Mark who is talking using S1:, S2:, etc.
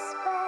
S1: whisper